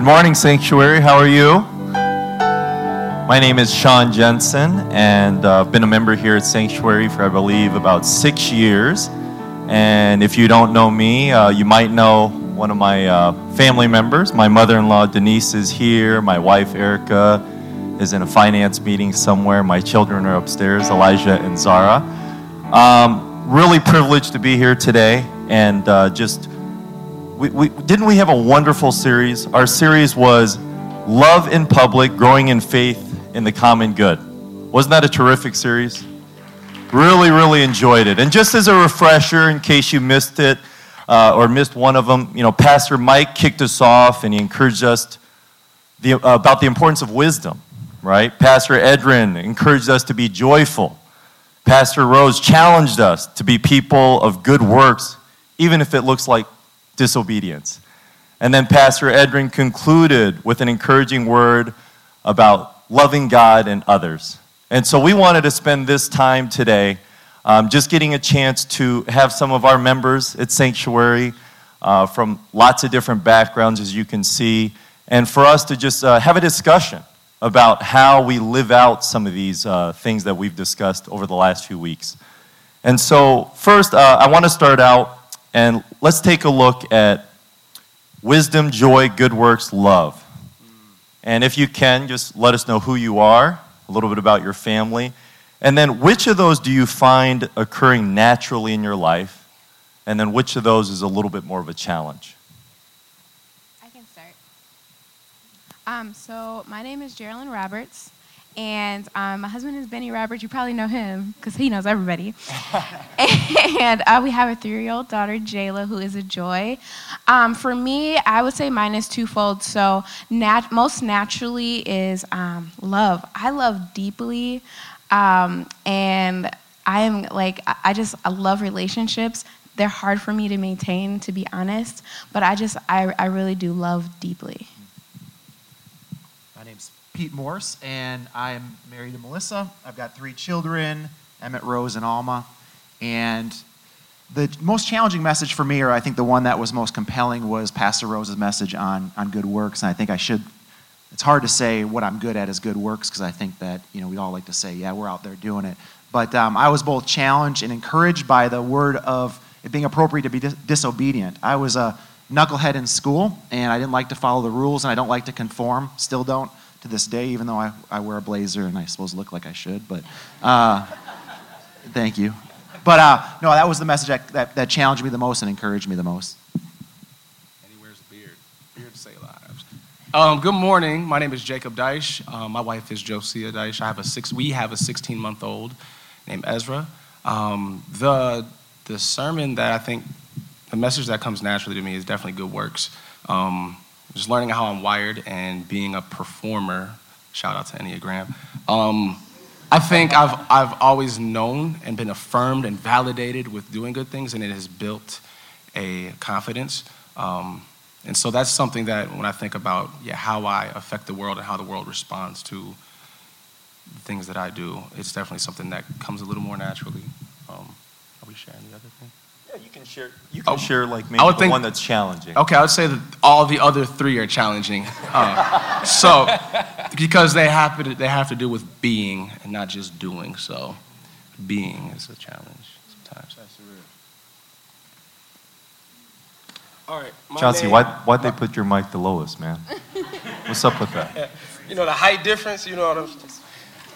Good morning, Sanctuary. How are you? My name is Sean Jensen, and uh, I've been a member here at Sanctuary for, I believe, about six years. And if you don't know me, uh, you might know one of my uh, family members. My mother in law, Denise, is here. My wife, Erica, is in a finance meeting somewhere. My children are upstairs, Elijah and Zara. Um, really privileged to be here today and uh, just we, we, didn't we have a wonderful series? Our series was Love in Public, Growing in Faith in the Common Good. Wasn't that a terrific series? Really, really enjoyed it. And just as a refresher, in case you missed it uh, or missed one of them, you know, Pastor Mike kicked us off and he encouraged us the, uh, about the importance of wisdom, right? Pastor Edrin encouraged us to be joyful. Pastor Rose challenged us to be people of good works, even if it looks like disobedience. And then Pastor Edrin concluded with an encouraging word about loving God and others. And so we wanted to spend this time today um, just getting a chance to have some of our members at Sanctuary uh, from lots of different backgrounds, as you can see, and for us to just uh, have a discussion about how we live out some of these uh, things that we've discussed over the last few weeks. And so, first, uh, I want to start out and let's take a look at wisdom, joy, good works, love. And if you can, just let us know who you are, a little bit about your family, and then which of those do you find occurring naturally in your life, and then which of those is a little bit more of a challenge? I can start. Um, so, my name is Geraldine Roberts. And um, my husband is Benny Roberts. You probably know him because he knows everybody. and uh, we have a three year old daughter, Jayla, who is a joy. Um, for me, I would say mine is twofold. So, nat- most naturally is um, love. I love deeply. Um, and I am like, I just, I love relationships. They're hard for me to maintain, to be honest. But I just, I, I really do love deeply. Pete Morse, and I'm married to Melissa. I've got three children, Emmett, Rose, and Alma. And the most challenging message for me, or I think the one that was most compelling, was Pastor Rose's message on, on good works. And I think I should, it's hard to say what I'm good at is good works, because I think that, you know, we all like to say, yeah, we're out there doing it. But um, I was both challenged and encouraged by the word of it being appropriate to be dis- disobedient. I was a knucklehead in school, and I didn't like to follow the rules, and I don't like to conform, still don't to this day, even though I, I wear a blazer and I suppose look like I should. But uh, thank you. But uh, no, that was the message that, that, that, challenged me the most and encouraged me the most. And he wears a beard. Beard save lives. Um, good morning. My name is Jacob Deich. Um, my wife is Josiah Deich. I have a six. We have a 16 month old named Ezra. Um, the the sermon that I think the message that comes naturally to me is definitely good works. Um, just learning how I'm wired and being a performer. Shout out to Enneagram. Um, I think I've, I've always known and been affirmed and validated with doing good things, and it has built a confidence. Um, and so that's something that when I think about yeah, how I affect the world and how the world responds to the things that I do, it's definitely something that comes a little more naturally. Um, are we sharing the other thing? Yeah, you can share. You can oh, share like maybe the think, one that's challenging. Okay, I would say that all the other three are challenging. Uh, so, because they have to they have to do with being and not just doing. So, being is a challenge sometimes. That's real. All right, Chauncey, name, why why'd they put your mic the lowest, man? What's up with that? You know the height difference. You know what I'm.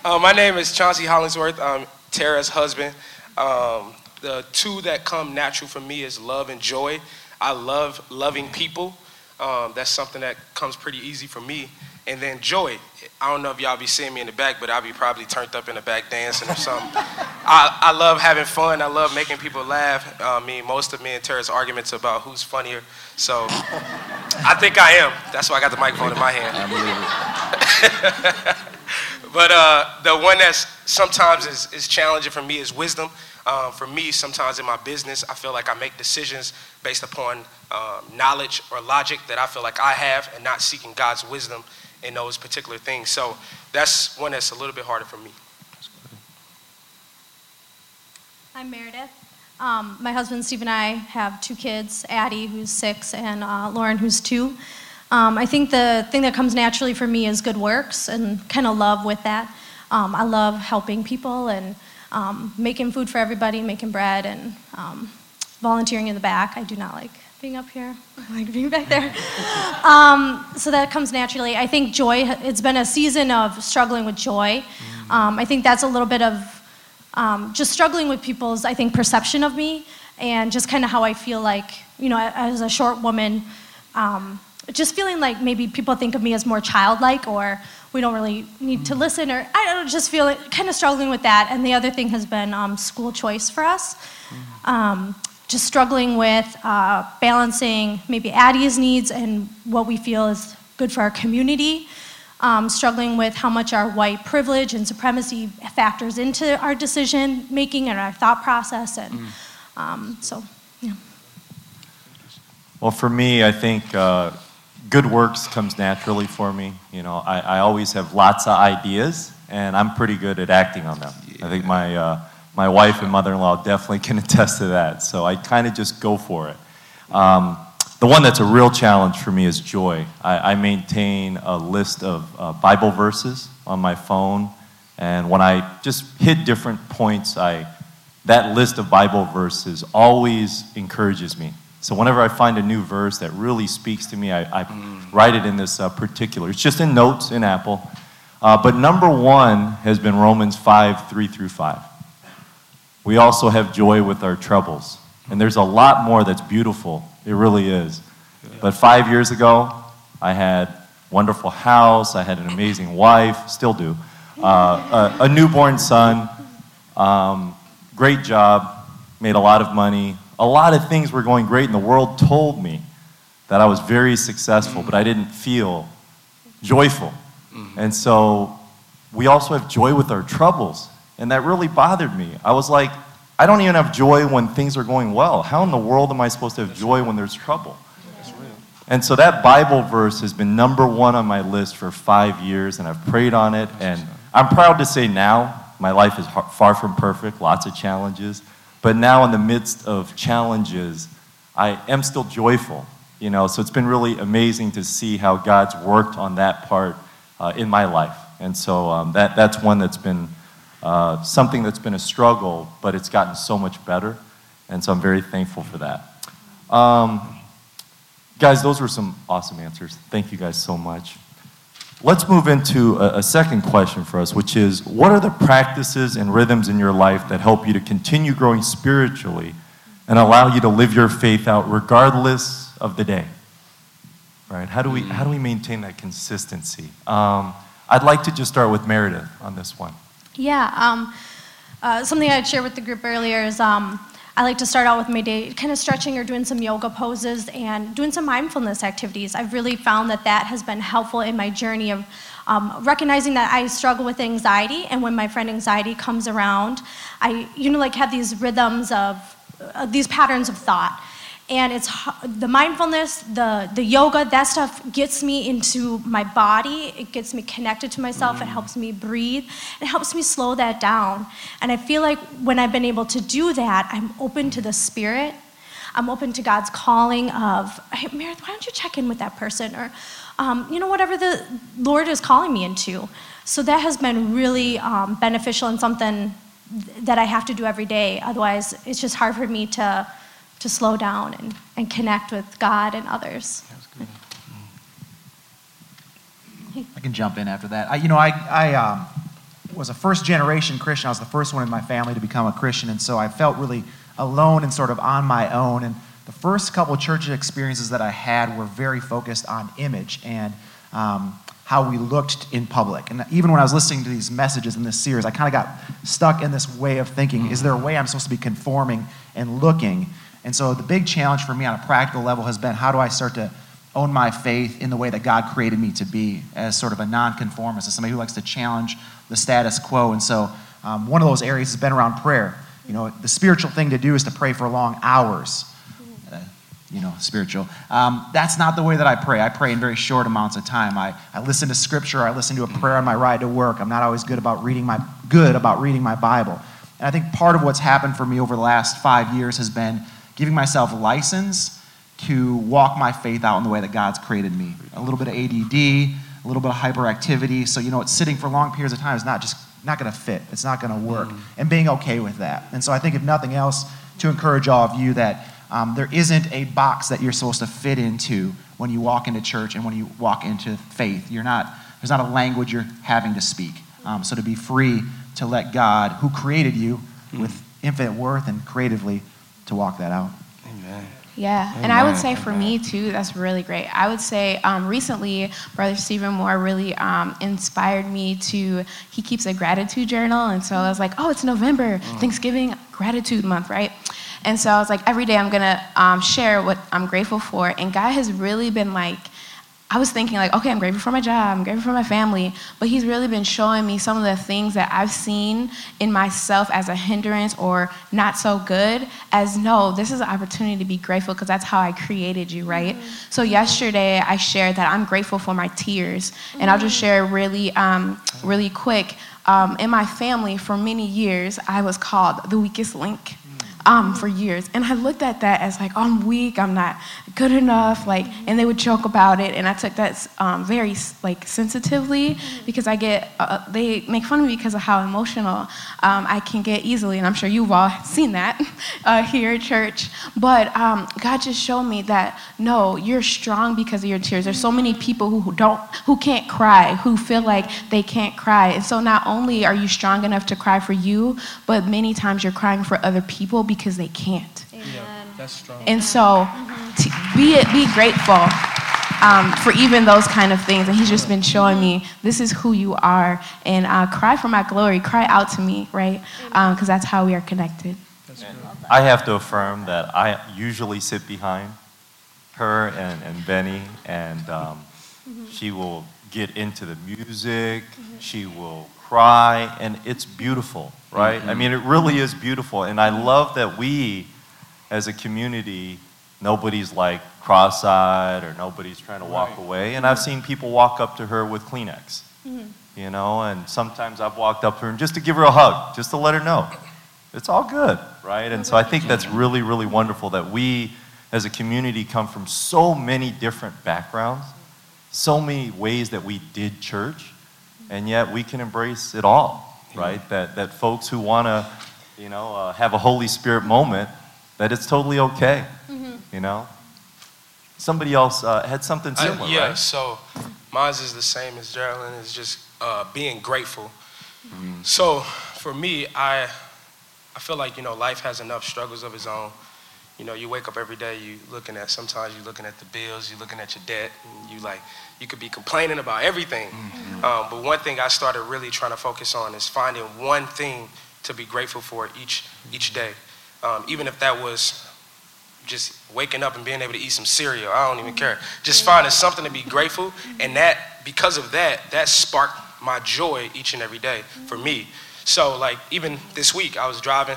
Uh, my name is Chauncey Hollingsworth. I'm Tara's husband. Um, the two that come natural for me is love and joy. I love loving people. Um, that's something that comes pretty easy for me. And then joy. I don't know if y'all be seeing me in the back, but I'll be probably turned up in the back dancing or something. I, I love having fun. I love making people laugh. Uh, I mean, most of me and Tara's arguments about who's funnier. So I think I am. That's why I got the microphone in my hand. but uh, the one that's sometimes is, is challenging for me is wisdom. Um, for me, sometimes in my business, I feel like I make decisions based upon um, knowledge or logic that I feel like I have and not seeking God's wisdom in those particular things. So that's one that's a little bit harder for me. I'm Meredith. Um, my husband Steve and I have two kids Addie, who's six, and uh, Lauren, who's two. Um, I think the thing that comes naturally for me is good works and kind of love with that. Um, I love helping people and um, making food for everybody, making bread, and um, volunteering in the back. I do not like being up here. I like being back there. Um, so that comes naturally. I think joy, it's been a season of struggling with joy. Um, I think that's a little bit of um, just struggling with people's, I think, perception of me and just kind of how I feel like, you know, as a short woman, um, just feeling like maybe people think of me as more childlike or we don't really need to listen or I don't just feel kind of struggling with that. And the other thing has been um, school choice for us. Um, just struggling with uh, balancing maybe Addie's needs and what we feel is good for our community. Um, struggling with how much our white privilege and supremacy factors into our decision making and our thought process. And um, so, yeah. Well, for me, I think uh, good works comes naturally for me. You know, I, I always have lots of ideas, and I'm pretty good at acting on them. I think my uh, my wife and mother-in-law definitely can attest to that. So I kind of just go for it. Um, the one that's a real challenge for me is joy. I, I maintain a list of uh, Bible verses on my phone, and when I just hit different points, I that list of Bible verses always encourages me. So whenever I find a new verse that really speaks to me, I, I write it in this uh, particular. It's just in notes in Apple. Uh, but number one has been Romans 5, 3 through 5. We also have joy with our troubles. And there's a lot more that's beautiful. It really is. But five years ago, I had wonderful house. I had an amazing wife, still do. Uh, a, a newborn son, um, great job, made a lot of money. A lot of things were going great, and the world told me that I was very successful, but I didn't feel joyful. And so we also have joy with our troubles. And that really bothered me. I was like, I don't even have joy when things are going well. How in the world am I supposed to have joy when there's trouble? And so that Bible verse has been number one on my list for five years, and I've prayed on it. And I'm proud to say now, my life is far from perfect, lots of challenges. But now, in the midst of challenges, I am still joyful. You know, so it's been really amazing to see how God's worked on that part uh, in my life. And so um, that, that's one that's been uh, something that's been a struggle, but it's gotten so much better. And so I'm very thankful for that. Um, guys, those were some awesome answers. Thank you guys so much. Let's move into a, a second question for us, which is what are the practices and rhythms in your life that help you to continue growing spiritually and allow you to live your faith out regardless of the day? Right? How do we, how do we maintain that consistency? Um, I'd like to just start with Meredith on this one. Yeah, um, uh, something I'd share with the group earlier is um, I like to start out with my day kind of stretching or doing some yoga poses and doing some mindfulness activities. I've really found that that has been helpful in my journey of um, recognizing that I struggle with anxiety, and when my friend anxiety comes around, I you know like have these rhythms of uh, these patterns of thought and it's the mindfulness the the yoga that stuff gets me into my body. It gets me connected to myself. It helps me breathe. It helps me slow that down. And i feel like when i've been able to do that i'm open to the spirit. I'm open to god's calling of hey meredith why don't you check in with that person? Or um, you know whatever the lord is calling me into. So that has been really um, beneficial and something that i have to do every day. Otherwise it's just hard for me to to slow down and, and connect with God and others. I can jump in after that. I, you know, I, I um, was a first generation Christian. I was the first one in my family to become a Christian, and so I felt really alone and sort of on my own. And the first couple church experiences that I had were very focused on image and um, how we looked in public. And even when I was listening to these messages in this series, I kind of got stuck in this way of thinking is there a way I'm supposed to be conforming and looking? And so the big challenge for me on a practical level has been how do I start to own my faith in the way that God created me to be as sort of a nonconformist, as somebody who likes to challenge the status quo. And so um, one of those areas has been around prayer. You know, the spiritual thing to do is to pray for long hours. Uh, you know, spiritual. Um, that's not the way that I pray. I pray in very short amounts of time. I, I listen to scripture. I listen to a prayer on my ride to work. I'm not always good about reading my good about reading my Bible. And I think part of what's happened for me over the last five years has been giving myself license to walk my faith out in the way that God's created me. A little bit of ADD, a little bit of hyperactivity. So, you know, it's sitting for long periods of time is not just not going to fit. It's not going to work. Mm. And being okay with that. And so I think if nothing else, to encourage all of you that um, there isn't a box that you're supposed to fit into when you walk into church and when you walk into faith. You're not, there's not a language you're having to speak. Um, so to be free to let God, who created you with infinite worth and creatively, to walk that out. Amen. Yeah, and I would say for me too, that's really great. I would say um, recently, Brother Stephen Moore really um, inspired me to. He keeps a gratitude journal, and so I was like, oh, it's November, Thanksgiving Gratitude Month, right? And so I was like, every day I'm gonna um, share what I'm grateful for, and God has really been like. I was thinking like, okay, I'm grateful for my job, I'm grateful for my family, but he's really been showing me some of the things that I've seen in myself as a hindrance or not so good as no, this is an opportunity to be grateful because that's how I created you, right? So yesterday I shared that I'm grateful for my tears, and I'll just share really, um, really quick. Um, in my family, for many years, I was called the weakest link um, for years. And I looked at that as like, oh, I'm weak, I'm not good enough, like, and they would joke about it. And I took that um, very like sensitively because I get, uh, they make fun of me because of how emotional um, I can get easily. And I'm sure you've all seen that uh, here at church. But um, God just showed me that no, you're strong because of your tears. There's so many people who don't, who can't cry, who feel like they can't cry. And so not only are you strong enough to cry for you, but many times you're crying for other people because they can't. That's strong. And so t- be, be grateful um, for even those kind of things. And he's just been showing me this is who you are. And uh, cry for my glory, cry out to me, right? Because that's how we are connected. I have to affirm that I usually sit behind her and, and Benny, and um, she will get into the music, she will cry, and it's beautiful, right? I mm-hmm. mean, it really is beautiful. And I love that we, as a community, nobody's like cross eyed or nobody's trying to walk away. And I've seen people walk up to her with Kleenex, mm-hmm. you know, and sometimes I've walked up to her and just to give her a hug, just to let her know it's all good, right? And so I think that's mm-hmm. really, really wonderful that we as a community come from so many different backgrounds, so many ways that we did church, and yet we can embrace it all, right? That, that folks who want to, you know, uh, have a Holy Spirit moment, that it's totally okay, you know? Somebody else uh, had something I- similar, yeah, right? so mine is the same as Geraldine. It's just uh, being grateful. So for me, I I feel like you know life has enough struggles of its own. You know, you wake up every day, you looking at sometimes you're looking at the bills, you're looking at your debt, and you like you could be complaining about everything. Um, but one thing I started really trying to focus on is finding one thing to be grateful for each each day, um, even if that was just waking up and being able to eat some cereal. I don't even care. Just finding something to be grateful, and that because of that, that sparked my joy each and every day for me. So like even this week, I was driving.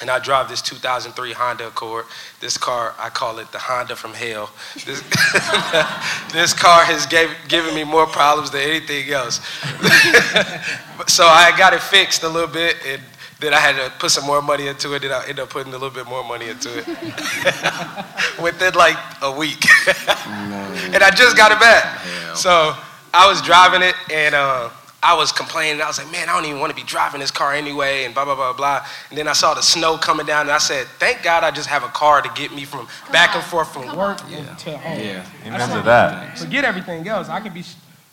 And I drive this 2003 Honda Accord. This car, I call it the Honda from hell. This, this car has gave, given me more problems than anything else. so I got it fixed a little bit, and then I had to put some more money into it. Then I ended up putting a little bit more money into it within like a week, and I just got it back. So I was driving it, and uh, I was complaining. I was like, "Man, I don't even want to be driving this car anyway," and blah blah blah blah. And then I saw the snow coming down, and I said, "Thank God I just have a car to get me from back and forth from work to home." Yeah. Amen to that. Forget everything else. I could be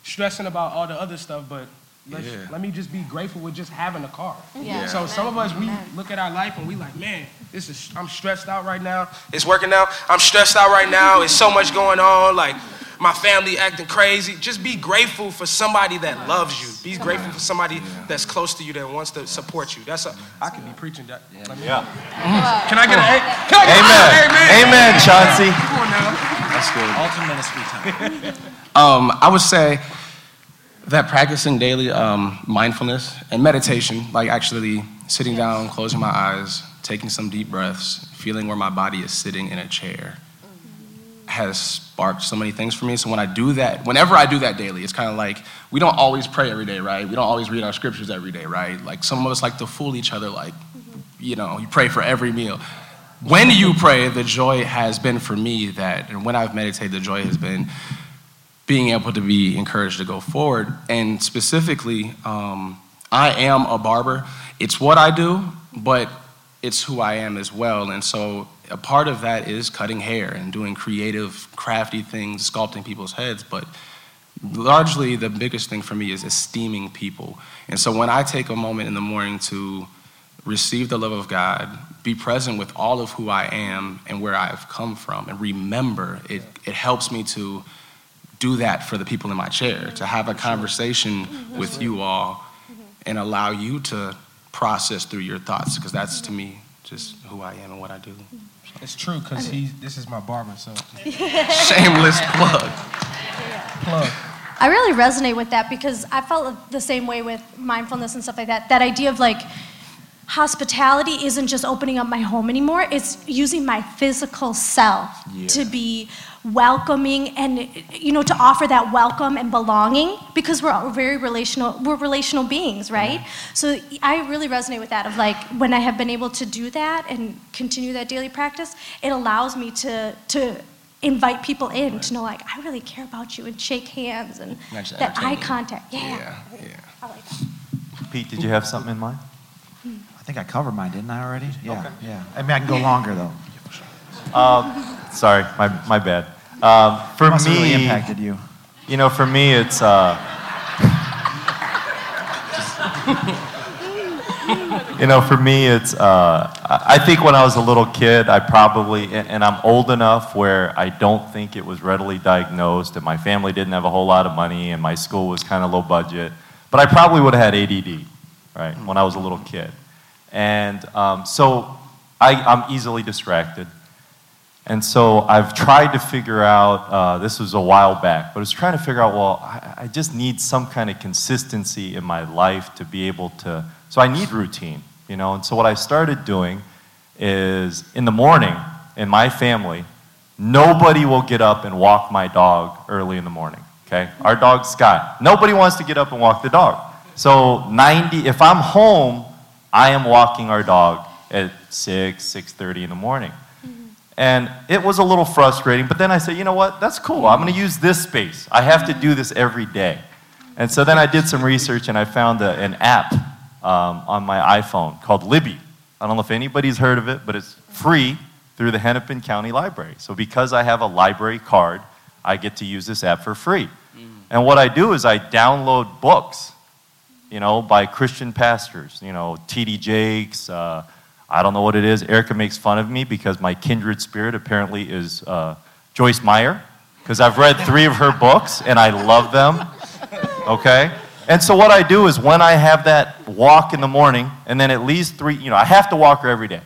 stressing about all the other stuff, but let's, Yeah. let me just be grateful with just having a car. Yeah. So some of us, we look at our life and we like, man, this is I'm stressed out right now. It's working out. I'm stressed out right now. It's so much going on. Like my family acting crazy. Just be grateful for somebody that loves you. Be grateful for somebody that's close to you that wants to support you. That's a, I could be preaching that. Let me- Yeah. Can I get a a- can I get a- Amen. Amen, Chauncey. Come on now. That's good. Ultimate ministry time. Um, I would say that practicing daily um, mindfulness and meditation, like actually sitting down, closing my eyes, taking some deep breaths, feeling where my body is sitting in a chair, has sparked so many things for me. So when I do that, whenever I do that daily, it's kind of like we don't always pray every day, right? We don't always read our scriptures every day, right? Like some of us like to fool each other, like, you know, you pray for every meal. when you pray, the joy has been for me that, and when I've meditated, the joy has been being able to be encouraged to go forward. And specifically, um, I am a barber. It's what I do, but it's who I am as well. And so a part of that is cutting hair and doing creative, crafty things, sculpting people's heads. But largely, the biggest thing for me is esteeming people. And so when I take a moment in the morning to receive the love of God, be present with all of who I am and where I've come from, and remember, it, it helps me to do that for the people in my chair, to have a conversation with you all and allow you to process through your thoughts, because that's to me just who I am and what I do. It's true because he. This is my barber, so Shameless plug. plug. I really resonate with that because I felt the same way with mindfulness and stuff like that. That idea of like hospitality isn't just opening up my home anymore, it's using my physical self to be welcoming and you know to offer that welcome and belonging because we're all very relational we're relational beings mm-hmm. right so i really resonate with that of like when i have been able to do that and continue that daily practice it allows me to to invite people in to know like i really care about you and shake hands and Not just that eye contact yeah, Yeah, yeah. I like that. Pete, did you have something in mind? Hmm. I think I covered mine, didn't I already? Yeah, yeah. I mean, I can go longer though. Sorry, my, my bad. Um, for Must me, really impacted you. You know, for me, it's. Uh, you know, for me, it's. Uh, I think when I was a little kid, I probably, and, and I'm old enough where I don't think it was readily diagnosed, and my family didn't have a whole lot of money, and my school was kind of low budget. But I probably would have had ADD, right, when I was a little kid. And um, so I, I'm easily distracted. And so I've tried to figure out, uh, this was a while back, but I was trying to figure out, well, I, I just need some kind of consistency in my life to be able to, so I need routine, you know? And so what I started doing is in the morning, in my family, nobody will get up and walk my dog early in the morning, okay? Our dog, Scott. Nobody wants to get up and walk the dog. So 90, if I'm home, I am walking our dog at 6, 6.30 in the morning. And it was a little frustrating, but then I said, you know what? That's cool. I'm going to use this space. I have to do this every day. And so then I did some research and I found a, an app um, on my iPhone called Libby. I don't know if anybody's heard of it, but it's free through the Hennepin County Library. So because I have a library card, I get to use this app for free. And what I do is I download books, you know, by Christian pastors, you know, T.D. Jakes, uh, I don't know what it is. Erica makes fun of me because my kindred spirit apparently is uh, Joyce Meyer, because I've read three of her books and I love them. Okay? And so what I do is when I have that walk in the morning, and then at least three, you know, I have to walk her every day.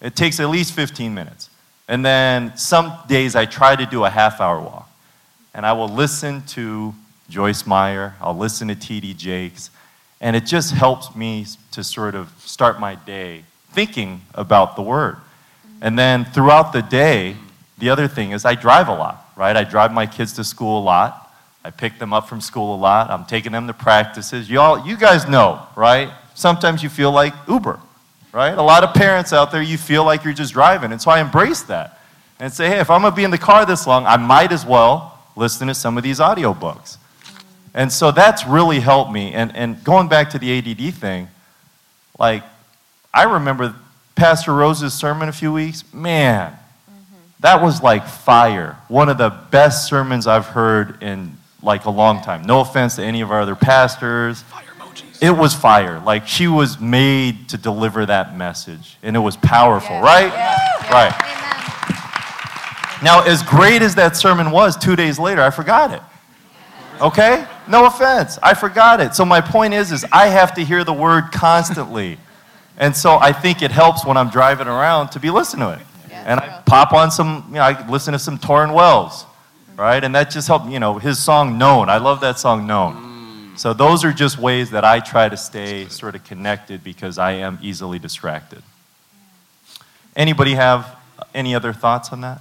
It takes at least 15 minutes. And then some days I try to do a half hour walk. And I will listen to Joyce Meyer, I'll listen to T.D. Jakes, and it just helps me to sort of start my day thinking about the Word. And then throughout the day, the other thing is I drive a lot, right? I drive my kids to school a lot. I pick them up from school a lot. I'm taking them to practices. You all, you guys know, right? Sometimes you feel like Uber, right? A lot of parents out there, you feel like you're just driving. And so I embrace that and say, hey, if I'm going to be in the car this long, I might as well listen to some of these audiobooks. And so that's really helped me. And, and going back to the ADD thing, like, I remember Pastor Rose's sermon a few weeks. Man, mm-hmm. that was like fire. One of the best sermons I've heard in like a long time. No offense to any of our other pastors. Fire emojis. It was fire. Like she was made to deliver that message, and it was powerful, right? Right. Now, as great as that sermon was, two days later, I forgot it. Okay? No offense. I forgot it. So my point is, is I have to hear the word constantly. And so I think it helps when I'm driving around to be listening to it. and I pop on some, you know, I listen to some Tauren Wells, right? And that just helped, you know, his song Known. I love that song Known. Mm. So those are just ways that I try to stay sort of connected because I am easily distracted. Anybody have any other thoughts on that?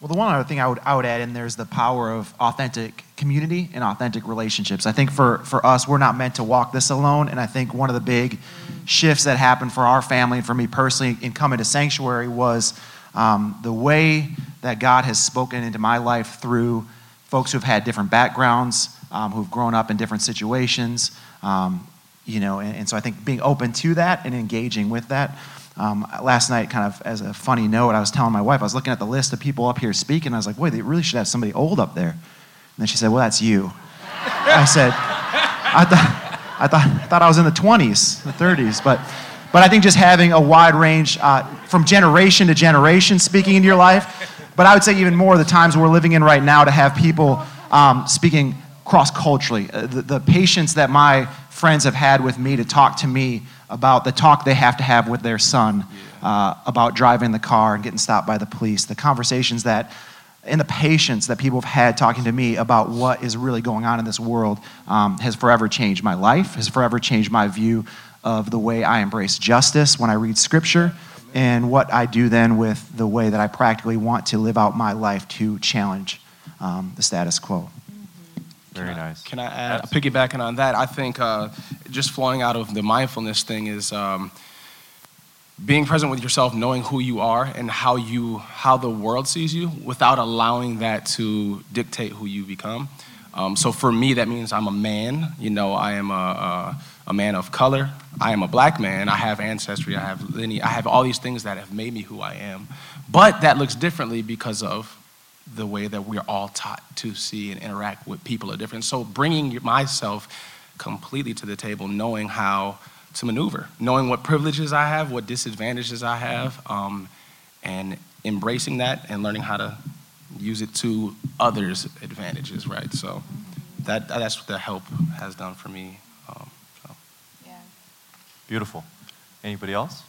Well, the one other thing I would, I would add in there is the power of authentic community and authentic relationships. I think for, for us, we're not meant to walk this alone. And I think one of the big shifts that happened for our family and for me personally in coming to Sanctuary was um, the way that God has spoken into my life through folks who've had different backgrounds, um, who've grown up in different situations. Um, you know, and, and so I think being open to that and engaging with that. Um, last night, kind of as a funny note, I was telling my wife, I was looking at the list of people up here speaking. I was like, boy, they really should have somebody old up there. And then she said, well, that's you. I said, I thought, I thought, I thought I was in the 20s, the 30s. But, but I think just having a wide range uh, from generation to generation speaking into your life. But I would say even more the times we're living in right now to have people um, speaking cross culturally. Uh, the, the patience that my friends have had with me to talk to me about the talk they have to have with their son uh, about driving the car and getting stopped by the police, the conversations that and the patience that people have had talking to me about what is really going on in this world um, has forever changed my life, has forever changed my view of the way I embrace justice when I read scripture, and what I do then with the way that I practically want to live out my life to challenge um, the status quo. Very nice. Can I add, piggybacking on that, I think uh, just flowing out of the mindfulness thing is um, being present with yourself, knowing who you are and how you how the world sees you, without allowing that to dictate who you become. Um, so for me, that means I'm a man. You know, I am a, a, a man of color. I am a black man. I have ancestry. I have lineage. I have all these things that have made me who I am. But that looks differently because of the way that we're all taught to see and interact with people are different. So bringing myself completely to the table, knowing how to maneuver, knowing what privileges I have, what disadvantages I have, um, and embracing that and learning how to use it to others' advantages, right? So that, that's what the help has done for me. Um, so. Yeah. Beautiful. Anybody else?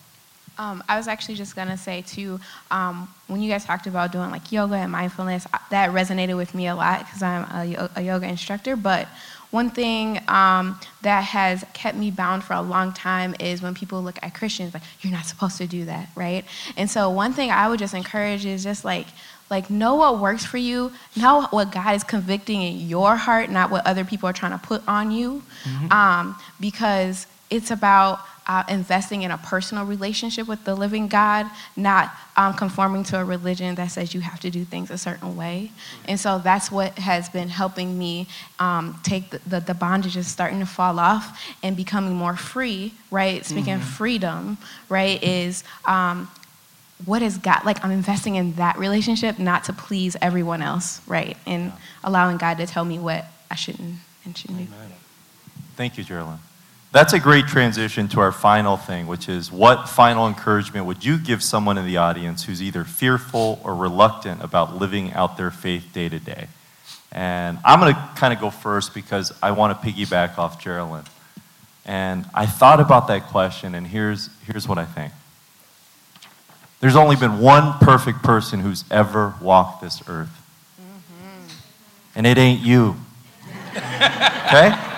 Um, I was actually just gonna say too, um, when you guys talked about doing like yoga and mindfulness, that resonated with me a lot because I'm a, a, yoga instructor. But one thing um, that has kept me bound for a long time is when people look at Christians like you're not supposed to do that, right? And so one thing I would just encourage is just like like know what works for you, know what God is convicting in your heart, not what other people are trying to put on you, mm-hmm. um, because it's about uh, investing in a personal relationship with the living God, not um, conforming to a religion that says you have to do things a certain way. And so that's what has been helping me um, take the, the, the bondages starting to fall off and becoming more free, right? Speaking mm-hmm. of freedom, right, is um, what is God, like I'm investing in that relationship, not to please everyone else, right? And allowing God to tell me what I shouldn't and shouldn't do. Thank you, Geraldine. That's a great transition to our final thing, which is what final encouragement would you give someone in the audience who's either fearful or reluctant about living out their faith day to day? And I'm going to kind of go first because I want to piggyback off Geraldine. And I thought about that question, and here's, here's what I think. There's only been one perfect person who's ever walked this earth. Mm-hmm. And it ain't you. okay?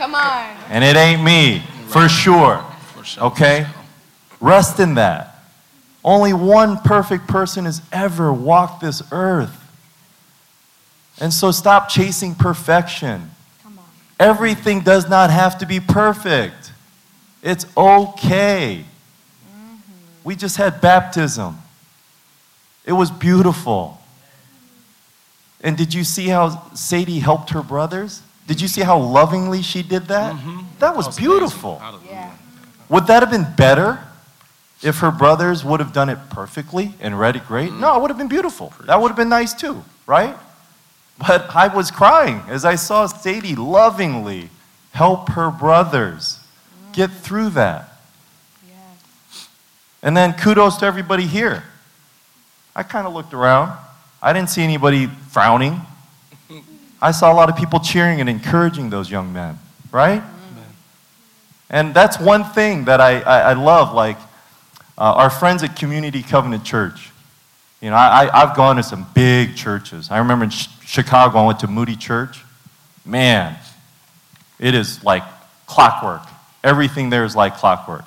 Come on. And it ain't me, for sure. Okay? Rest in that. Only one perfect person has ever walked this earth. And so stop chasing perfection. Everything does not have to be perfect. It's okay. Mm-hmm. We just had baptism. It was beautiful. And did you see how Sadie helped her brothers? Did you see how lovingly she did that? Mm-hmm. That was, that was beautiful. Yeah. Would that have been better if her brothers would have done it perfectly and read it great? Mm-hmm. No, it would have been beautiful. That would have been nice too, right? But I was crying as I saw Sadie lovingly help her brothers mm-hmm. get through that. Yeah. And then kudos to everybody here. I kind of looked around. I didn't see anybody frowning. I saw a lot of people cheering and encouraging those young men, right? And that's one thing that I, I, I love, like uh, our friends at Community Covenant Church. You know, I, I've gone to some big churches. I remember in Chicago, I went to Moody Church. Man, it is like clockwork. Everything there is like clockwork.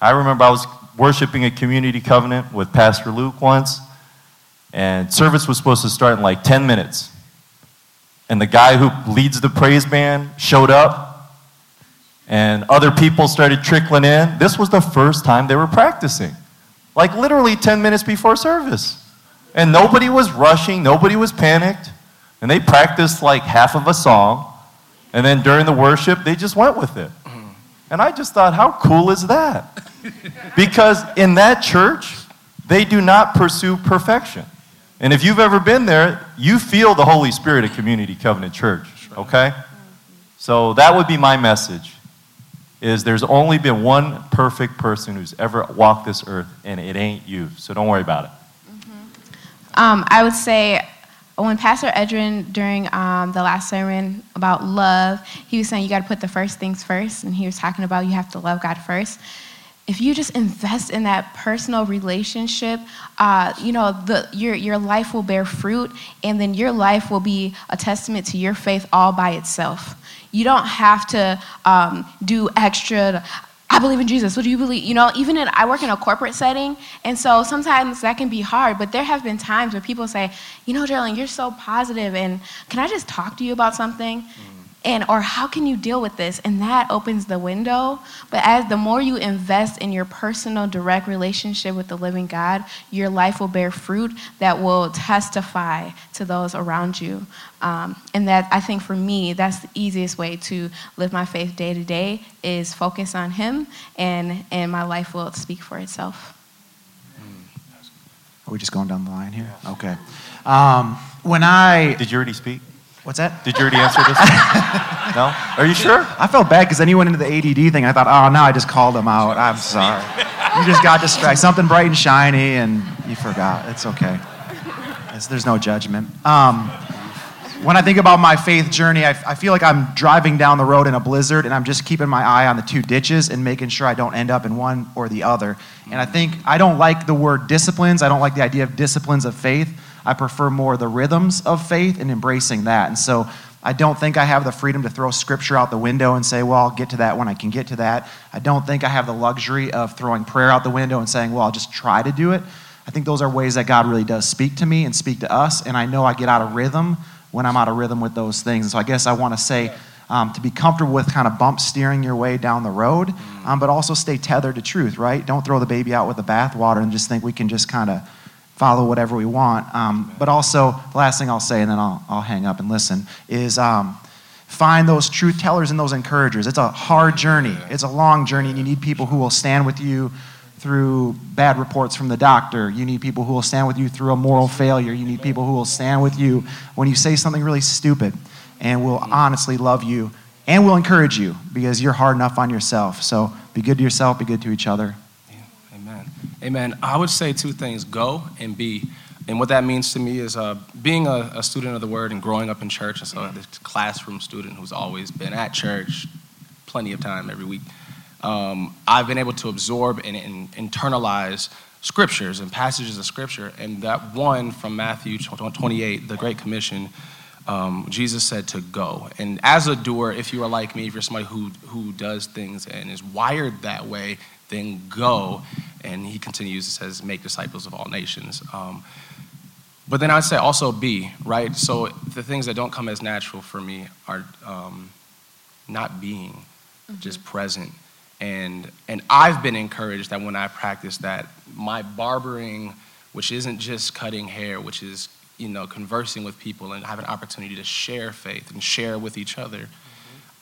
I remember I was worshiping at Community Covenant with Pastor Luke once, And service was supposed to start in like 10 minutes. And the guy who leads the praise band showed up, and other people started trickling in. This was the first time they were practicing, like literally 10 minutes before service. And nobody was rushing, nobody was panicked. And they practiced like half of a song. And then during the worship, they just went with it. And I just thought, how cool is that? Because in that church, they do not pursue perfection. And if you've ever been there, you feel the Holy Spirit at Community Covenant Church, okay? So that would be my message. Is there's only been one perfect person who's ever walked this earth, and it ain't you. So don't worry about it. Um, I would say when Pastor Edrin, during um, the last sermon about love, he was saying you got to put the first things first, and he was talking about you have to love God first. If you just invest in that personal relationship, uh, you know the, your your life will bear fruit, and then your life will be a testament to your faith all by itself. You don't have to um, do extra. I believe in Jesus. What do you believe? You know, even in I work in a corporate setting, and so sometimes that can be hard. But there have been times where people say, "You know, Geraldine, you're so positive, and can I just talk to you about something?" And or how can you deal with this? And that opens the window. But as the more you invest in your personal, direct relationship with the living God, your life will bear fruit that will testify to those around you. Um, and that I think for me, that's the easiest way to live my faith day to day is focus on Him, and and my life will speak for itself. Are we just going down the line here? Okay. Um, when I Did you already speak? What's that? Did you already answer this? no? Are you sure? I felt bad because then you went into the ADD thing. I thought, oh, now I just called him out. I'm sorry. You just got distracted. Something bright and shiny, and you forgot. It's okay. It's, there's no judgment. Um, when I think about my faith journey, I, I feel like I'm driving down the road in a blizzard, and I'm just keeping my eye on the two ditches and making sure I don't end up in one or the other. And I think I don't like the word disciplines. I don't like the idea of disciplines of faith. I prefer more the rhythms of faith and embracing that. And so I don't think I have the freedom to throw scripture out the window and say, well, I'll get to that when I can get to that. I don't think I have the luxury of throwing prayer out the window and saying, well, I'll just try to do it. I think those are ways that God really does speak to me and speak to us. And I know I get out of rhythm when I'm out of rhythm with those things. And so I guess I want to say um, to be comfortable with kind of bump steering your way down the road, um, but also stay tethered to truth, right? Don't throw the baby out with the bathwater and just think we can just kind of follow whatever we want. Um, but also, the last thing I'll say, and then I'll, I'll hang up and listen, is um, find those truth tellers and those encouragers. It's a hard journey, it's a long journey, and you need people who will stand with you through bad reports from the doctor. You need people who will stand with you through a moral failure. You need people who will stand with you when you say something really stupid and will honestly love you and will encourage you because you're hard enough on yourself. So be good to yourself, be good to each other. Amen. I would say two things go and be. And what that means to me is uh, being a, a, student of the word and growing up in church, and so this classroom student who's always been at church plenty of time every week, um, I've been able to absorb and, and, internalize scriptures and passages of scripture. And that one from Matthew 28, the Great Commission, um, Jesus said to go. And as a doer, if you are like me, if you're somebody who, who does things and is wired that way, then go. And he continues, and says, make disciples of all nations. Um, but then I'd say also be, right? So the things that don't come as natural for me are um, not being, mm-hmm. just present. And, and I've been encouraged that when I practice that, my barbering, which isn't just cutting hair, which is you know, conversing with people and have an opportunity to share faith and share with each other,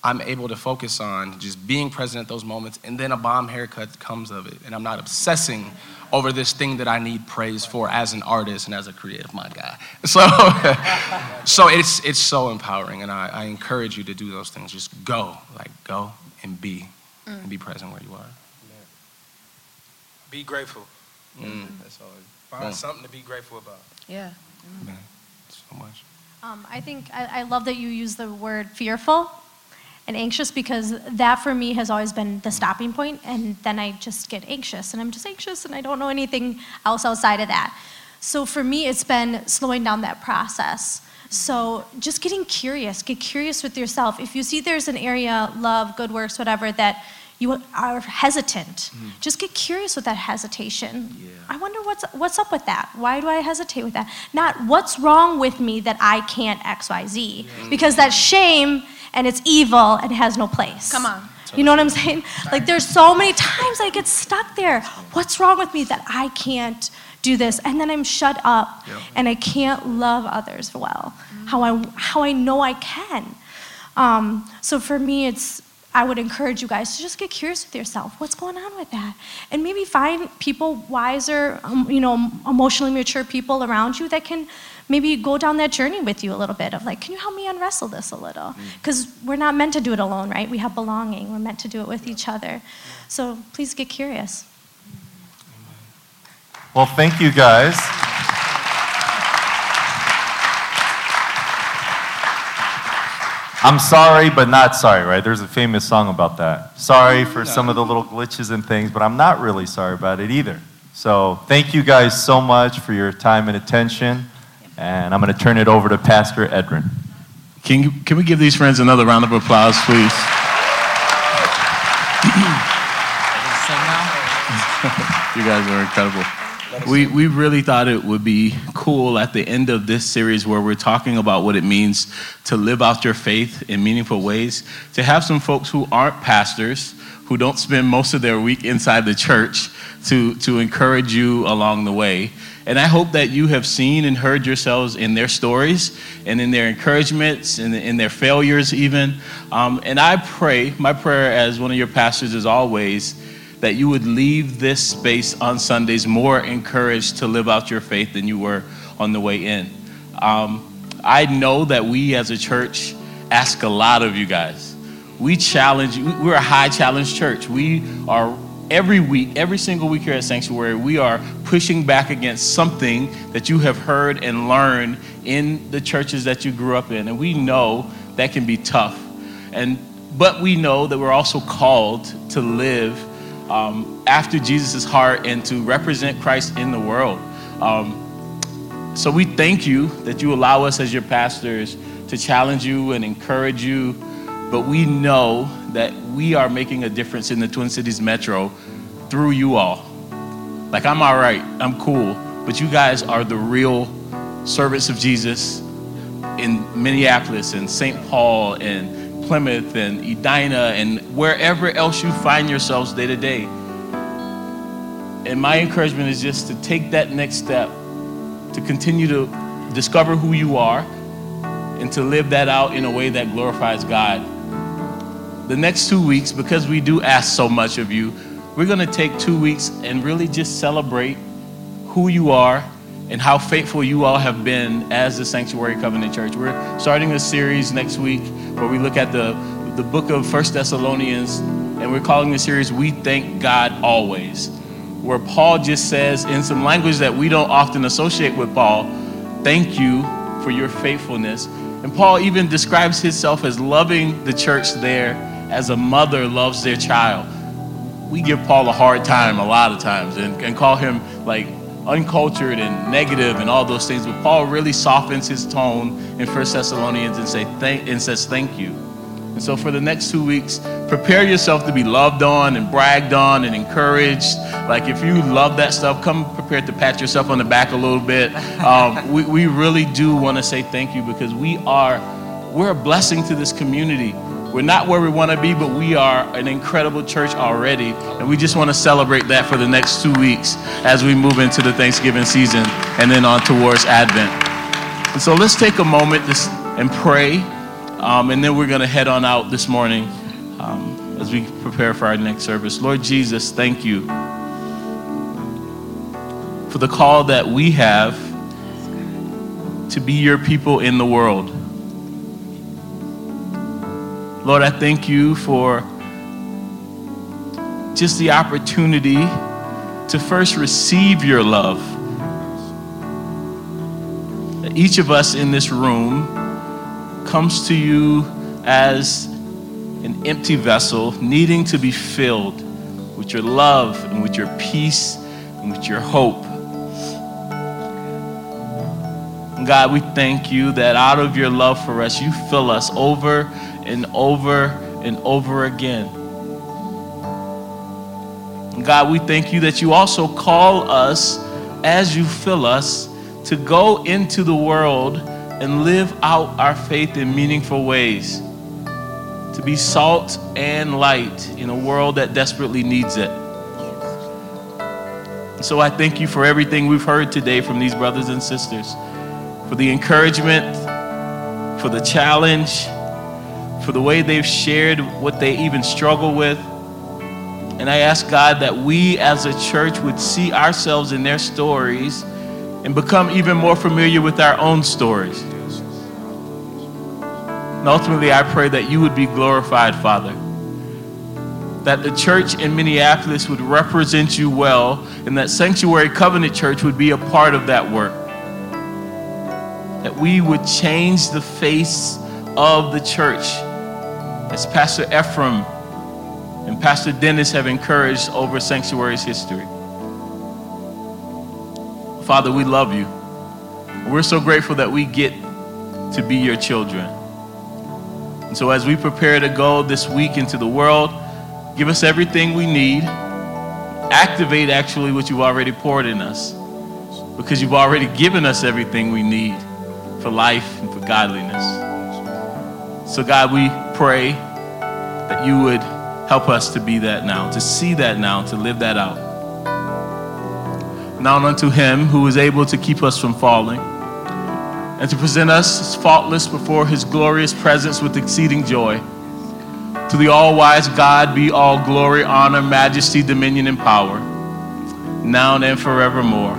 I'm able to focus on just being present at those moments, and then a bomb haircut comes of it. And I'm not obsessing over this thing that I need praise for as an artist and as a creative mind guy. So, so it's, it's so empowering, and I, I, encourage you to do those things. Just go, like, go and be, mm. and be present where you are. Be grateful. Mm. That's all. Find something to be grateful about. Yeah. Man, so much. Um, I think I, I love that you use the word fearful and anxious because that for me has always been the stopping point and then i just get anxious and i'm just anxious and i don't know anything else outside of that so for me it's been slowing down that process so just getting curious get curious with yourself if you see there's an area love good works whatever that you are hesitant. Mm-hmm. Just get curious with that hesitation. I wonder what's, what's up with that. Why do I hesitate with that? Not what's wrong with me that I can't X, Y, Z. Because that shame and it's evil and has no place. Come on. You know what I'm saying? Like there's so many times I get stuck there. What's wrong with me that I can't do this? And then I'm shut up and I can't love others well. How I how I know I can. Um, so for me, it's I would encourage you guys to just get curious with yourself. What's going on with that? And maybe find people wiser, um, you know, emotionally mature people around you that can maybe go down that journey with you a little bit of like, can you help me unwrestle this a little? Mm. Because we're not meant to do it alone, right? We have belonging. We're meant to do it with each other. So please get curious. Well, thank you guys. I'm sorry, but not sorry, right? There's a famous song about that. Sorry for some of the little glitches and things, but I'm not really sorry about it either. So, thank you guys so much for your time and attention. And I'm going to turn it over to Pastor Edrin. Can, you, can we give these friends another round of applause, please? you guys are incredible. We, we really thought it would be cool at the end of this series where we're talking about what it means to live out your faith in meaningful ways, to have some folks who aren't pastors, who don't spend most of their week inside the church, to, to encourage you along the way. And I hope that you have seen and heard yourselves in their stories and in their encouragements and in their failures, even. Um, and I pray, my prayer as one of your pastors is always that you would leave this space on Sundays more encouraged to live out your faith than you were on the way in. Um, I know that we as a church ask a lot of you guys. We challenge, we're a high challenge church. We are every week, every single week here at Sanctuary, we are pushing back against something that you have heard and learned in the churches that you grew up in. And we know that can be tough. And but we know that we're also called to live um, after Jesus' heart and to represent Christ in the world. Um, so we thank you that you allow us as your pastors to challenge you and encourage you. But we know that we are making a difference in the Twin Cities Metro through you all. Like, I'm all right, I'm cool, but you guys are the real servants of Jesus in Minneapolis and St. Paul and Plymouth and Edina and wherever else you find yourselves day to day. And my encouragement is just to take that next step, to continue to discover who you are, and to live that out in a way that glorifies God. The next two weeks, because we do ask so much of you, we're going to take two weeks and really just celebrate who you are and how faithful you all have been as the Sanctuary Covenant Church. We're starting a series next week where we look at the, the book of First Thessalonians, and we're calling the series We Thank God Always, where Paul just says, in some language that we don't often associate with Paul, thank you for your faithfulness. And Paul even describes himself as loving the church there as a mother loves their child. We give Paul a hard time a lot of times and, and call him like uncultured and negative and all those things. But Paul really softens his tone in First Thessalonians and say thank and says thank you. And so for the next two weeks, prepare yourself to be loved on and bragged on and encouraged. Like if you love that stuff, come prepared to pat yourself on the back a little bit. Um, we, we really do want to say thank you because we are we're a blessing to this community. We're not where we want to be, but we are an incredible church already. And we just want to celebrate that for the next two weeks as we move into the Thanksgiving season and then on towards Advent. And so let's take a moment and pray. Um, and then we're going to head on out this morning um, as we prepare for our next service. Lord Jesus, thank you for the call that we have to be your people in the world. Lord, I thank you for just the opportunity to first receive your love. Each of us in this room comes to you as an empty vessel, needing to be filled with your love and with your peace and with your hope. God, we thank you that out of your love for us, you fill us over and over and over again. God, we thank you that you also call us as you fill us to go into the world and live out our faith in meaningful ways, to be salt and light in a world that desperately needs it. So I thank you for everything we've heard today from these brothers and sisters, for the encouragement, for the challenge, for the way they've shared what they even struggle with. And I ask God that we as a church would see ourselves in their stories and become even more familiar with our own stories. And ultimately, I pray that you would be glorified, Father. That the church in Minneapolis would represent you well, and that Sanctuary Covenant Church would be a part of that work. That we would change the face of the church, as Pastor Efrem and Pastor Dennis have encouraged over Sanctuary's history. Father, we love you. We're so grateful that we get to be your children. And so, as we prepare to go this week into the world, give us everything we need. Activate actually what you've already poured in us because you've already given us everything we need for life and for godliness. So, God, we pray that you would help us to be that now, to see that now, to live that out. Now unto him who is able to keep us from falling and to present us faultless before his glorious presence with exceeding joy. To the all wise God be all glory, honor, majesty, dominion, and power, now and forevermore.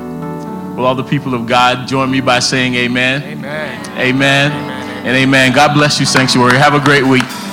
Will all the people of God join me by saying amen? Amen. Amen. amen. And amen. God bless you, Sanctuary. Have a great week.